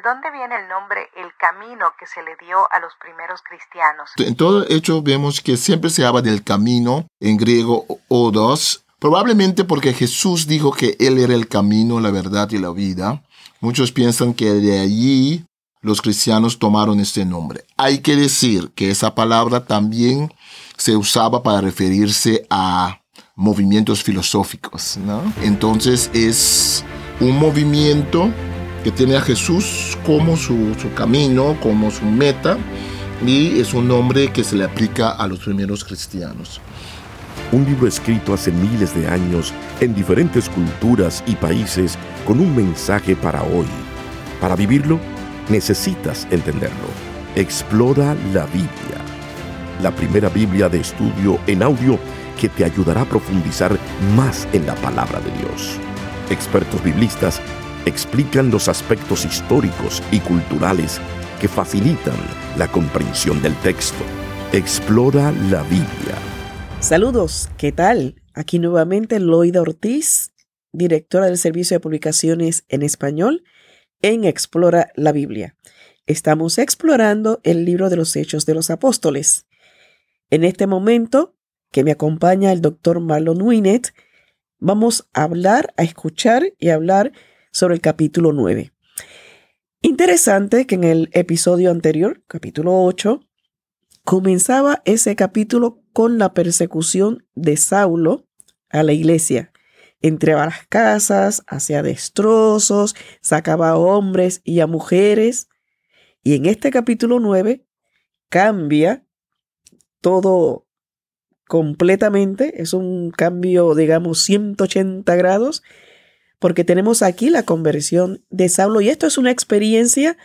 ¿De dónde viene el nombre El Camino que se le dio a los primeros cristianos? En todo hecho vemos que siempre se habla del camino, en griego odos, probablemente porque Jesús dijo que Él era el camino, la verdad y la vida. Muchos piensan que de allí los cristianos tomaron este nombre. Hay que decir que esa palabra también se usaba para referirse a movimientos filosóficos, ¿no? Entonces es un movimiento que tiene a Jesús como su, camino, como su meta, y es un nombre que se le aplica a los primeros cristianos. Un libro escrito hace miles de años en diferentes culturas y países con un mensaje para hoy. Para vivirlo, necesitas entenderlo. Explora la Biblia, la primera Biblia de estudio en audio que te ayudará a profundizar más en la palabra de Dios. Expertos biblistas explican los aspectos históricos y culturales que facilitan la comprensión del texto. Explora la Biblia. Saludos, ¿qué tal? Aquí nuevamente Loida Ortiz, directora del Servicio de Publicaciones en Español en Explora la Biblia. Estamos explorando el libro de los Hechos de los Apóstoles. En este momento, que me acompaña el doctor Marlon Winnet, vamos a hablar, a escuchar y a hablar sobre el capítulo 9. Interesante que en el episodio anterior, capítulo 8, comenzaba ese capítulo con la persecución de Saulo a la iglesia. Entraba a las casas, hacía destrozos, sacaba a hombres y a mujeres. Y en este capítulo 9 cambia todo completamente. Es un cambio, digamos, 180 grados porque tenemos aquí la conversión de Saulo y esto es una experiencia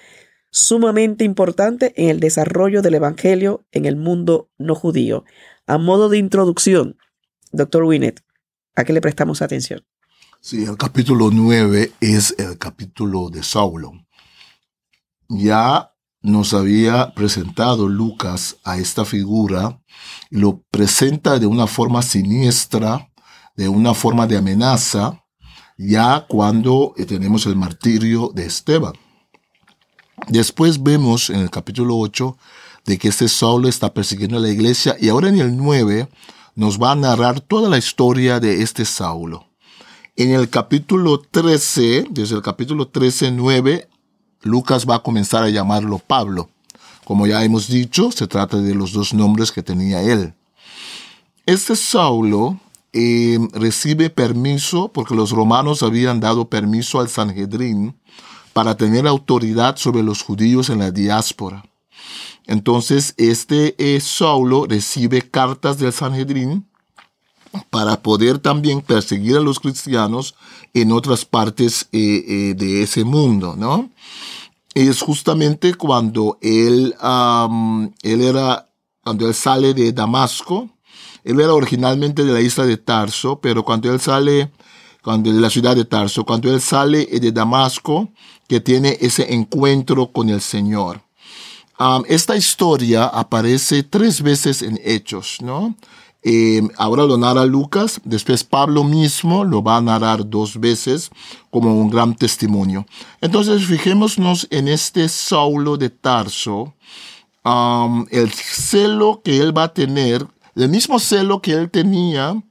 sumamente importante en el desarrollo del Evangelio en el mundo no judío. A modo de introducción, doctor Winnet, ¿a qué le prestamos atención? Sí, el capítulo 9 es el capítulo de Saulo. Ya nos había presentado Lucas a esta figura lo presenta de una forma siniestra, de una forma de amenaza, ya cuando eh, tenemos el martirio de Esteban. Después vemos en el capítulo 8 de que este Saulo está persiguiendo a la iglesia y ahora en el 9 nos va a narrar toda la historia de este Saulo. En el capítulo 13, desde el capítulo 13, 9, Lucas va a comenzar a llamarlo Pablo. Como ya hemos dicho, se trata de los dos nombres que tenía él. Este Saulo eh, recibe permiso, porque los romanos habían dado permiso al Sanhedrin para tener autoridad sobre los judíos en la diáspora. Entonces, este eh, Saulo recibe cartas del Sanhedrin para poder también perseguir a los cristianos en otras partes eh, de ese mundo, ¿no? Es justamente cuando él, él era, cuando él sale de Damasco, él era originalmente de la isla de Tarso, pero cuando él sale cuando, de la ciudad de Tarso, cuando él sale de Damasco, que tiene ese encuentro con el Señor. esta historia aparece tres veces en Hechos, ¿no? Eh, ahora lo narra Lucas, después Pablo mismo lo va a narrar dos veces como un gran testimonio. Entonces, fijémonos en este Saulo de Tarso, el celo que él va a tener el mismo celo que él tenía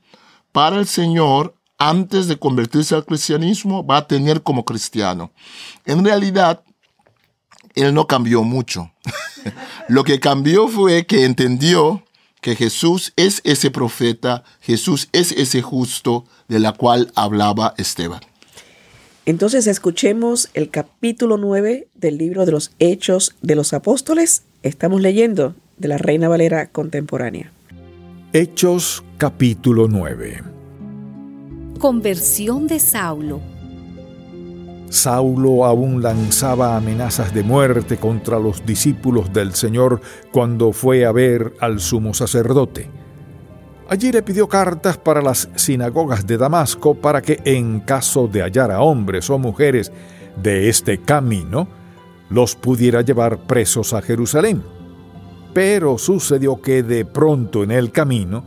para el Señor antes de convertirse al cristianismo, va a tener como cristiano. En realidad, él no cambió mucho. Lo que cambió fue que entendió que Jesús es ese profeta, Jesús es ese justo de la cual hablaba Esteban. Entonces escuchemos el capítulo 9 del libro de los Hechos de los Apóstoles. Estamos leyendo de la Reina Valera contemporánea. Hechos capítulo 9 Conversión de Saulo Saulo aún lanzaba amenazas de muerte contra los discípulos del Señor cuando fue a ver al sumo sacerdote. Allí le pidió cartas para las sinagogas de Damasco para que en caso de hallar a hombres o mujeres de este camino, los pudiera llevar presos a Jerusalén. Pero sucedió que de pronto en el camino,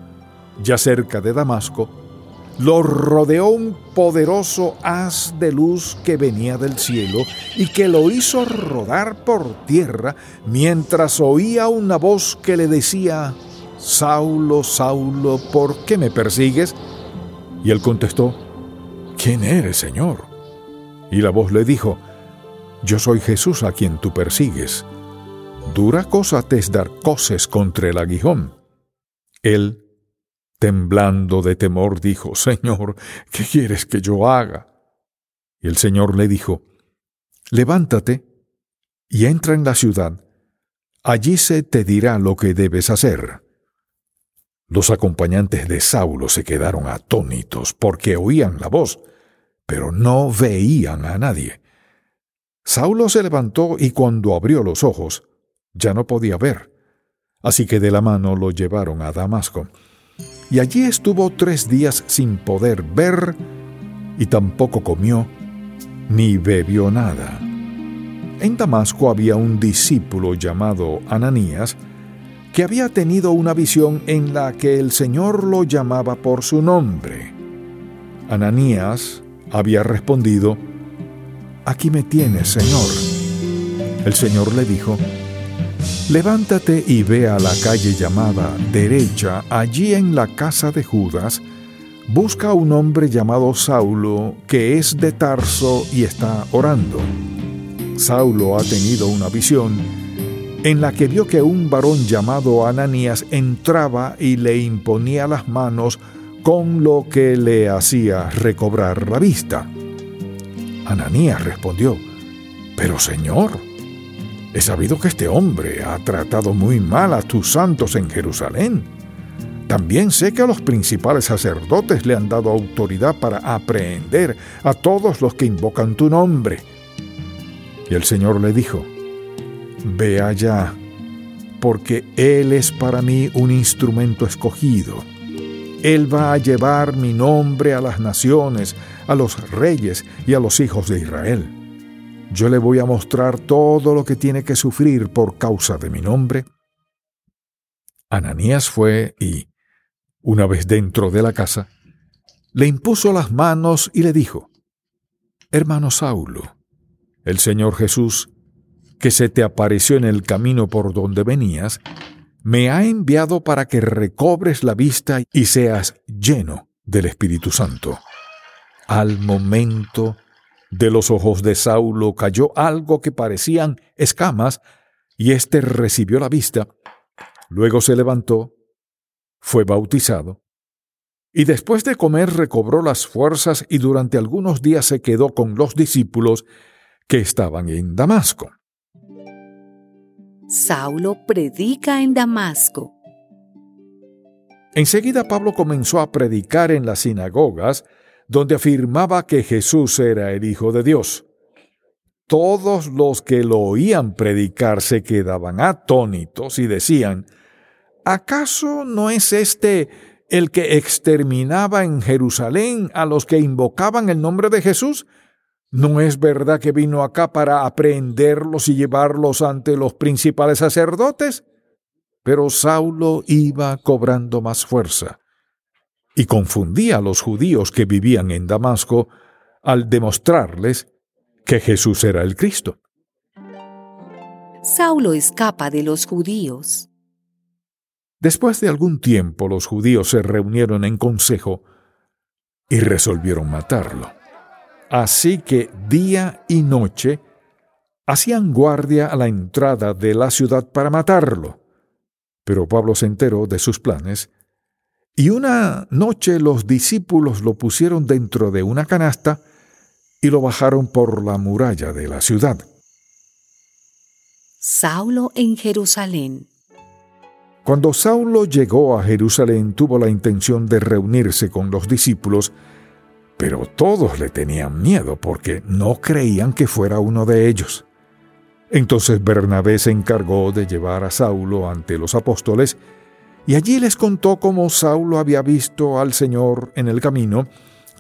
ya cerca de Damasco, lo rodeó un poderoso haz de luz que venía del cielo y que lo hizo rodar por tierra mientras oía una voz que le decía, Saulo, Saulo, ¿por qué me persigues? Y él contestó, ¿quién eres, Señor? Y la voz le dijo, Yo soy Jesús a quien tú persigues. Dura cosa te es dar coces contra el aguijón. Él Temblando de temor, dijo, Señor, ¿qué quieres que yo haga? Y el Señor le dijo, Levántate y entra en la ciudad. Allí se te dirá lo que debes hacer. Los acompañantes de Saulo se quedaron atónitos porque oían la voz, pero no veían a nadie. Saulo se levantó y cuando abrió los ojos, ya no podía ver. Así que de la mano lo llevaron a Damasco y allí estuvo tres días sin poder ver y tampoco comió ni bebió nada. En Damasco había un discípulo llamado Ananías que había tenido una visión en la que el Señor lo llamaba por su nombre. Ananías había respondido, Aquí me tienes, Señor. El Señor le dijo, Levántate y ve a la calle llamada derecha, allí en la casa de Judas, busca a un hombre llamado Saulo, que es de Tarso y está orando. Saulo ha tenido una visión en la que vio que un varón llamado Ananías entraba y le imponía las manos con lo que le hacía recobrar la vista. Ananías respondió, Pero Señor, He sabido que este hombre ha tratado muy mal a tus santos en Jerusalén. También sé que a los principales sacerdotes le han dado autoridad para aprehender a todos los que invocan tu nombre. Y el Señor le dijo, Ve allá, porque Él es para mí un instrumento escogido. Él va a llevar mi nombre a las naciones, a los reyes y a los hijos de Israel. Yo le voy a mostrar todo lo que tiene que sufrir por causa de mi nombre. Ananías fue y, una vez dentro de la casa, le impuso las manos y le dijo, Hermano Saulo, el Señor Jesús, que se te apareció en el camino por donde venías, me ha enviado para que recobres la vista y seas lleno del Espíritu Santo. Al momento de los ojos de Saulo cayó algo que parecían escamas, y éste recibió la vista. Luego se levantó, fue bautizado, y después de comer recobró las fuerzas y durante algunos días se quedó con los discípulos que estaban en Damasco. Saulo predica en Damasco. Enseguida Pablo comenzó a predicar en las sinagogas, donde afirmaba que Jesús era el Hijo de Dios. Todos los que lo oían predicar se quedaban atónitos y decían, ¿acaso no es este el que exterminaba en Jerusalén a los que invocaban el nombre de Jesús? ¿No es verdad que vino acá para aprehenderlos y llevarlos ante los principales sacerdotes? Pero Saulo iba cobrando más fuerza y confundía a los judíos que vivían en Damasco al demostrarles que Jesús era el Cristo. Saulo escapa de los judíos. Después de algún tiempo los judíos se reunieron en consejo y resolvieron matarlo. Así que día y noche hacían guardia a la entrada de la ciudad para matarlo. Pero Pablo se enteró de sus planes y una noche los discípulos lo pusieron dentro de una canasta y lo bajaron por la muralla de la ciudad. Saulo en Jerusalén. Cuando Saulo llegó a Jerusalén tuvo la intención de reunirse con los discípulos, pero todos le tenían miedo porque no creían que fuera uno de ellos. Entonces Bernabé se encargó de llevar a Saulo ante los apóstoles y allí les contó cómo Saulo había visto al Señor en el camino,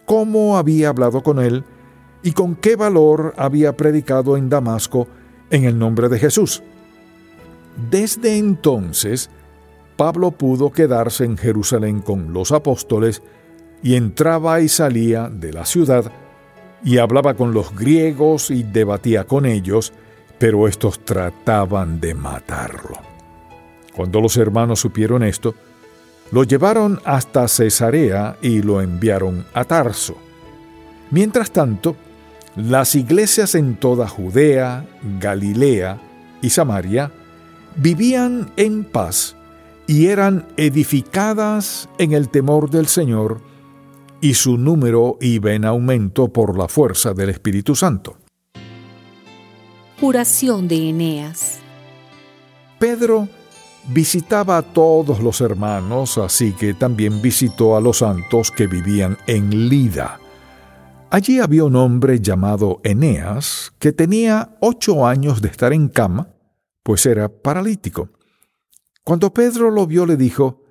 cómo había hablado con él y con qué valor había predicado en Damasco en el nombre de Jesús. Desde entonces, Pablo pudo quedarse en Jerusalén con los apóstoles y entraba y salía de la ciudad, y hablaba con los griegos y debatía con ellos, pero estos trataban de matarlo. Cuando los hermanos supieron esto, lo llevaron hasta Cesarea y lo enviaron a Tarso. Mientras tanto, las iglesias en toda Judea, Galilea y Samaria vivían en paz y eran edificadas en el temor del Señor, y su número iba en aumento por la fuerza del Espíritu Santo. Curación de Eneas. Pedro visitaba a todos los hermanos, así que también visitó a los santos que vivían en Lida. Allí había un hombre llamado Eneas que tenía ocho años de estar en cama, pues era paralítico. Cuando Pedro lo vio le dijo,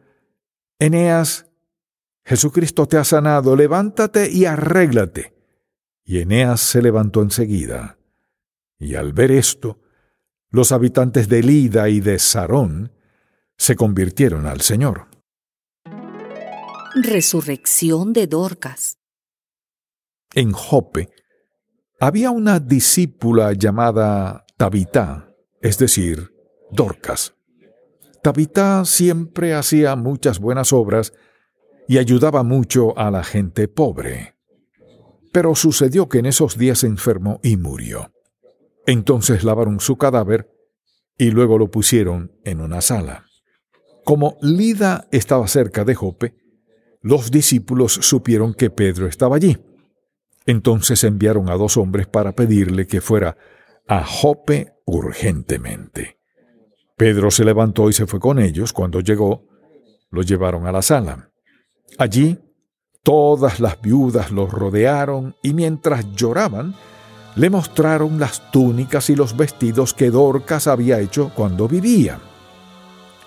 Eneas, Jesucristo te ha sanado, levántate y arréglate. Y Eneas se levantó enseguida. Y al ver esto, los habitantes de Lida y de Sarón se convirtieron al Señor. Resurrección de Dorcas. En Jope había una discípula llamada Tabitá, es decir, Dorcas. Tabitá siempre hacía muchas buenas obras y ayudaba mucho a la gente pobre. Pero sucedió que en esos días se enfermó y murió. Entonces lavaron su cadáver y luego lo pusieron en una sala. Como Lida estaba cerca de Jope, los discípulos supieron que Pedro estaba allí. Entonces enviaron a dos hombres para pedirle que fuera a Jope urgentemente. Pedro se levantó y se fue con ellos. Cuando llegó, lo llevaron a la sala. Allí, todas las viudas los rodearon y mientras lloraban, le mostraron las túnicas y los vestidos que Dorcas había hecho cuando vivía.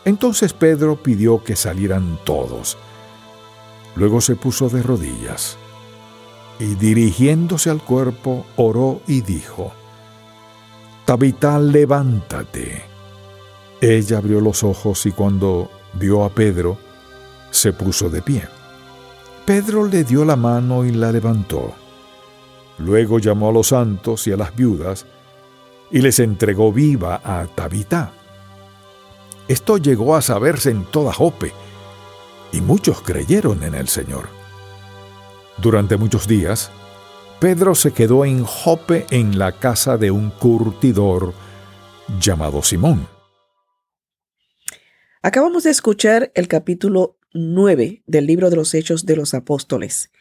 Entonces Pedro pidió que salieran todos. Luego se puso de rodillas y dirigiéndose al cuerpo oró y dijo, Tabitá, levántate. Ella abrió los ojos y cuando vio a Pedro, se puso de pie. Pedro le dio la mano y la levantó. Luego llamó a los santos y a las viudas y les entregó viva a Tabitá. Esto llegó a saberse en toda Jope y muchos creyeron en el Señor. Durante muchos días, Pedro se quedó en Jope en la casa de un curtidor llamado Simón. Acabamos de escuchar el capítulo 9 del libro de los Hechos de los Apóstoles.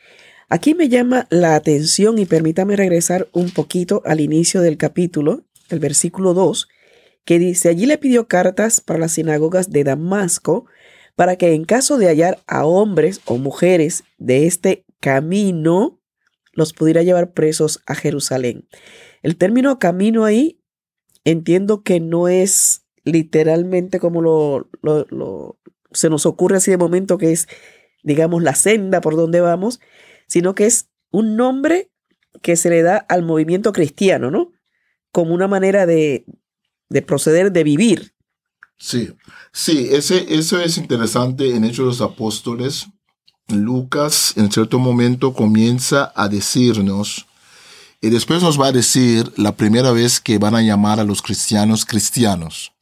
Aquí me llama la atención y permítame regresar un poquito al inicio del capítulo, el versículo 2, que dice, allí le pidió cartas para las sinagogas de Damasco, para que en caso de hallar a hombres o mujeres de este camino, los pudiera llevar presos a Jerusalén. El término camino ahí entiendo que no es literalmente como lo, se nos ocurre así de momento que es, digamos, la senda por donde vamos, sino que es un nombre que se le da al movimiento cristiano, ¿no? Como una manera de, de proceder, de vivir. Sí, sí, ese, eso es interesante en Hechos de los Apóstoles. Lucas en cierto momento comienza a decirnos, y después nos va a decir la primera vez que van a llamar a los cristianos cristianos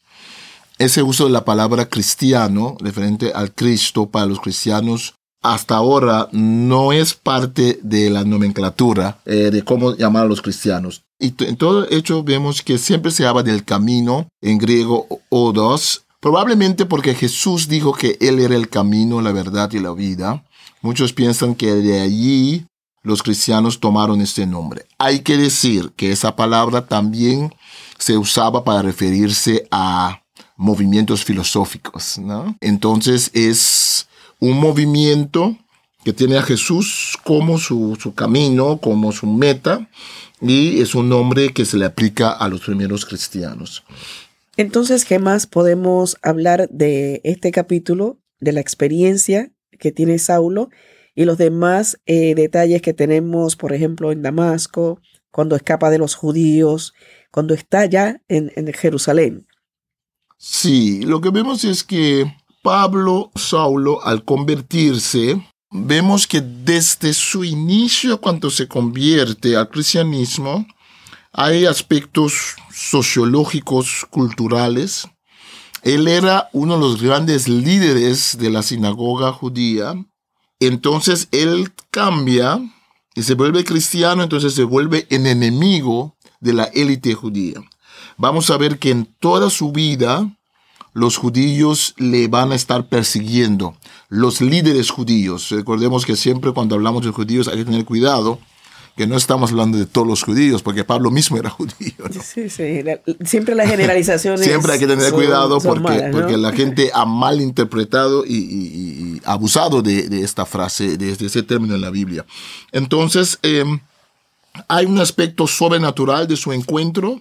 ese uso de la palabra cristiano, referente al Cristo para los cristianos, hasta ahora no es parte de la nomenclatura eh, de cómo llamar a los cristianos. Y en todo hecho vemos que siempre se habla del camino, en griego odos, probablemente porque Jesús dijo que Él era el camino, la verdad y la vida. Muchos piensan que de allí los cristianos tomaron este nombre. Hay que decir que esa palabra también se usaba para referirse a movimientos filosóficos, ¿no? Entonces es un movimiento que tiene a Jesús como su, su, camino, como su meta, y es un nombre que se le aplica a los primeros cristianos. Entonces, ¿qué más podemos hablar de este capítulo, de la experiencia que tiene Saulo y los demás eh, detalles que tenemos, por ejemplo, en Damasco, cuando escapa de los judíos, cuando está ya en, en Jerusalén? Sí, lo que vemos es que Pablo, Saulo, al convertirse, vemos que desde su inicio, cuando se convierte al cristianismo, hay aspectos sociológicos, culturales. Él era uno de los grandes líderes de la sinagoga judía. Entonces él cambia y se vuelve cristiano, entonces se vuelve en enemigo de la élite judía. Vamos a ver que en toda su vida los judíos le van a estar persiguiendo, los líderes judíos. Recordemos que siempre cuando hablamos de judíos hay que tener cuidado, que no estamos hablando de todos los judíos, porque Pablo mismo era judío. Sí, sí, siempre las generalizaciones. siempre hay que tener cuidado porque, porque la gente ha malinterpretado y, y, abusado de, de, esta frase, de, ese término en la Biblia. Entonces, em, hay un aspecto sobrenatural de su encuentro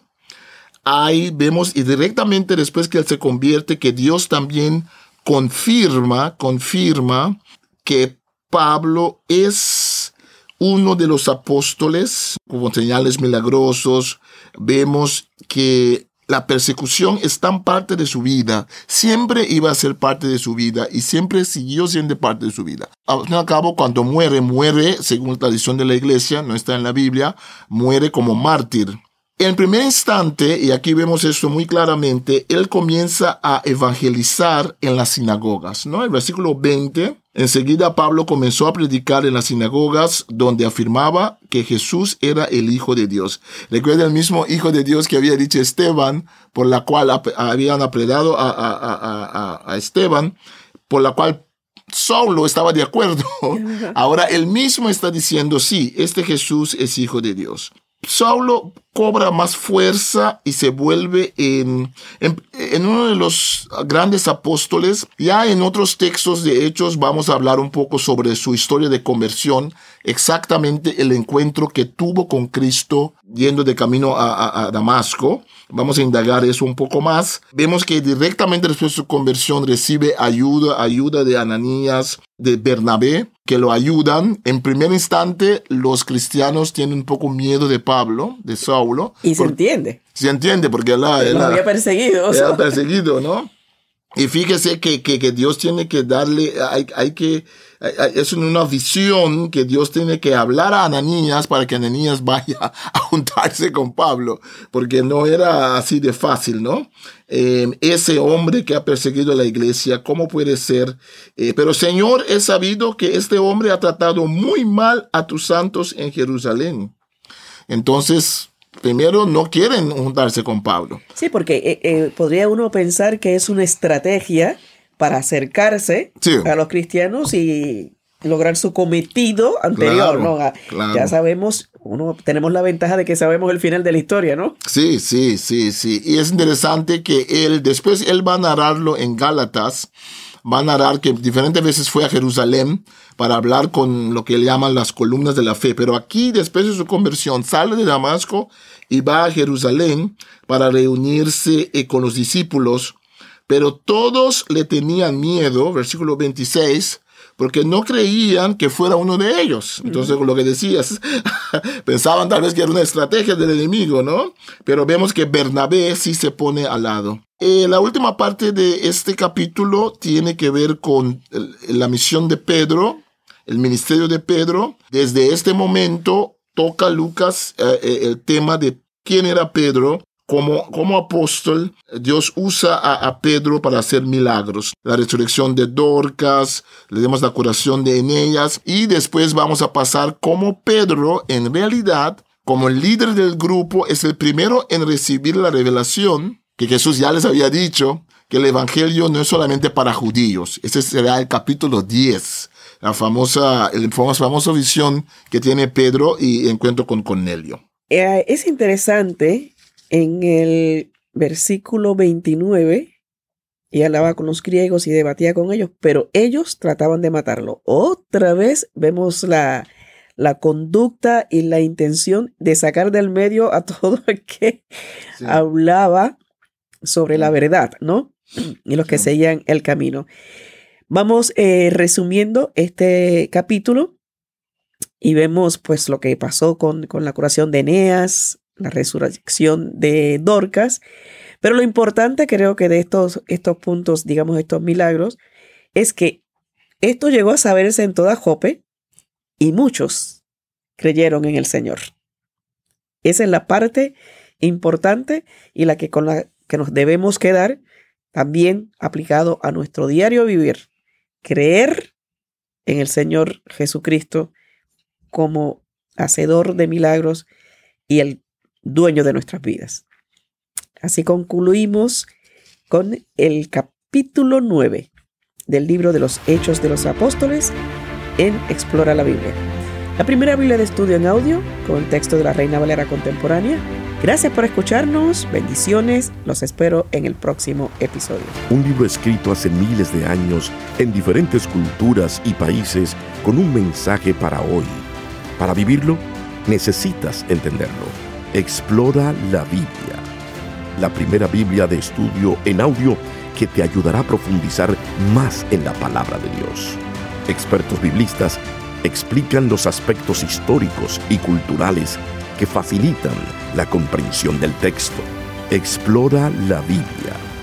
ahí vemos y directamente después que él se convierte, que Dios también confirma, confirma que Pablo es uno de los apóstoles, con señales milagrosos, vemos que la persecución es tan parte de su vida, siempre iba a ser parte de su vida y siempre siguió siendo parte de su vida. Al fin y al cabo, cuando muere, muere, según la tradición de la iglesia, no está en la Biblia, muere como mártir. En primer instante, y aquí vemos esto muy claramente, él comienza a evangelizar en las sinagogas, ¿no? El versículo 20, enseguida Pablo comenzó a predicar en las sinagogas donde afirmaba que Jesús era el Hijo de Dios. Recuerda el mismo Hijo de Dios que había dicho Esteban, por la cual habían apredado a, a Esteban, por la cual Saulo estaba de acuerdo. Ahora él mismo está diciendo, sí, este Jesús es Hijo de Dios. Saulo cobra más fuerza y se vuelve en, uno de los grandes apóstoles. Ya en otros textos de Hechos vamos a hablar un poco sobre su historia de conversión, exactamente el encuentro que tuvo con Cristo yendo de camino a, a Damasco. Vamos a indagar eso un poco más. Vemos que directamente después de su conversión recibe ayuda, ayuda de Ananías, de Bernabé, que lo ayudan. En primer instante, los cristianos tienen un poco miedo de Pablo, de Saulo. Y se entiende. Se entiende, porque él, él, había perseguido. Él perseguido, ¿no? Y fíjese que, que, que, Dios tiene que darle, hay, hay que, es una visión que Dios tiene que hablar a Ananías para que Ananías vaya a juntarse con Pablo, porque no era así de fácil, ¿no? Eh, ese hombre que ha perseguido a la iglesia, ¿cómo puede ser? Eh, pero Señor, he sabido que este hombre ha tratado muy mal a tus santos en Jerusalén. Entonces, primero no quieren juntarse con Pablo. Sí, porque eh, eh, podría uno pensar que es una estrategia para acercarse a los cristianos y lograr su cometido anterior, ¿no? Ah, ya sabemos, uno tenemos la ventaja de que sabemos el final de la historia, ¿no? Sí, sí, sí, sí. Y es interesante que él, después él va a narrarlo en Gálatas, va a narrar que diferentes veces fue a Jerusalén para hablar con lo que llaman las columnas de la fe. Pero aquí, después de su conversión, sale de Damasco y va a Jerusalén para reunirse eh, con los discípulos. Pero todos le tenían miedo, versículo 26, porque no creían que fuera uno de ellos. Entonces, lo que decías, pensaban tal vez que era una estrategia del enemigo, ¿no? Pero vemos que Bernabé sí se pone al lado. Eh, la última parte de este capítulo tiene que ver con la misión de Pedro, el ministerio de Pedro. Desde este momento toca Lucas eh, eh, el tema de quién era Pedro como, como apóstol, Dios usa a, Pedro para hacer milagros. La resurrección de Dorcas, le demos la curación de Eneas y después vamos a pasar como Pedro, en realidad, como líder del grupo, es el primero en recibir la revelación que Jesús ya les había dicho, que el Evangelio no es solamente para judíos. Ese será el capítulo 10, la famosa, el famosa visión que tiene Pedro y encuentro con Cornelio. Eh, es interesante en el versículo 29, y hablaba con los griegos y debatía con ellos, pero ellos trataban de matarlo. Otra vez vemos la, la conducta y la intención de sacar del medio a todo el que hablaba sobre la verdad, ¿no? Y los que seguían el camino. Vamos eh, resumiendo este capítulo y vemos pues lo que pasó con, con la curación de Eneas, la resurrección de Dorcas. Pero lo importante creo que de estos, estos puntos, digamos, estos milagros, es que Esto llegó a saberse en toda Jope y muchos creyeron en el Señor. Esa es la parte importante y la que con la que nos debemos quedar también aplicado a nuestro diario vivir. Creer en el Señor Jesucristo como hacedor de milagros y el dueño de nuestras vidas. Así concluimos con el capítulo 9 del libro de los Hechos de los Apóstoles en Explora la Biblia. La primera Biblia de estudio en audio con el texto de la Reina Valera Contemporánea. Gracias por escucharnos, bendiciones, los espero en el próximo episodio. Un libro escrito hace miles de años en diferentes culturas y países con un mensaje para hoy. Para vivirlo, necesitas entenderlo. Explora la Biblia. La primera Biblia de estudio en audio que te ayudará a profundizar más en la palabra de Dios. Expertos biblistas explican los aspectos históricos y culturales que facilitan la comprensión del texto. Explora la Biblia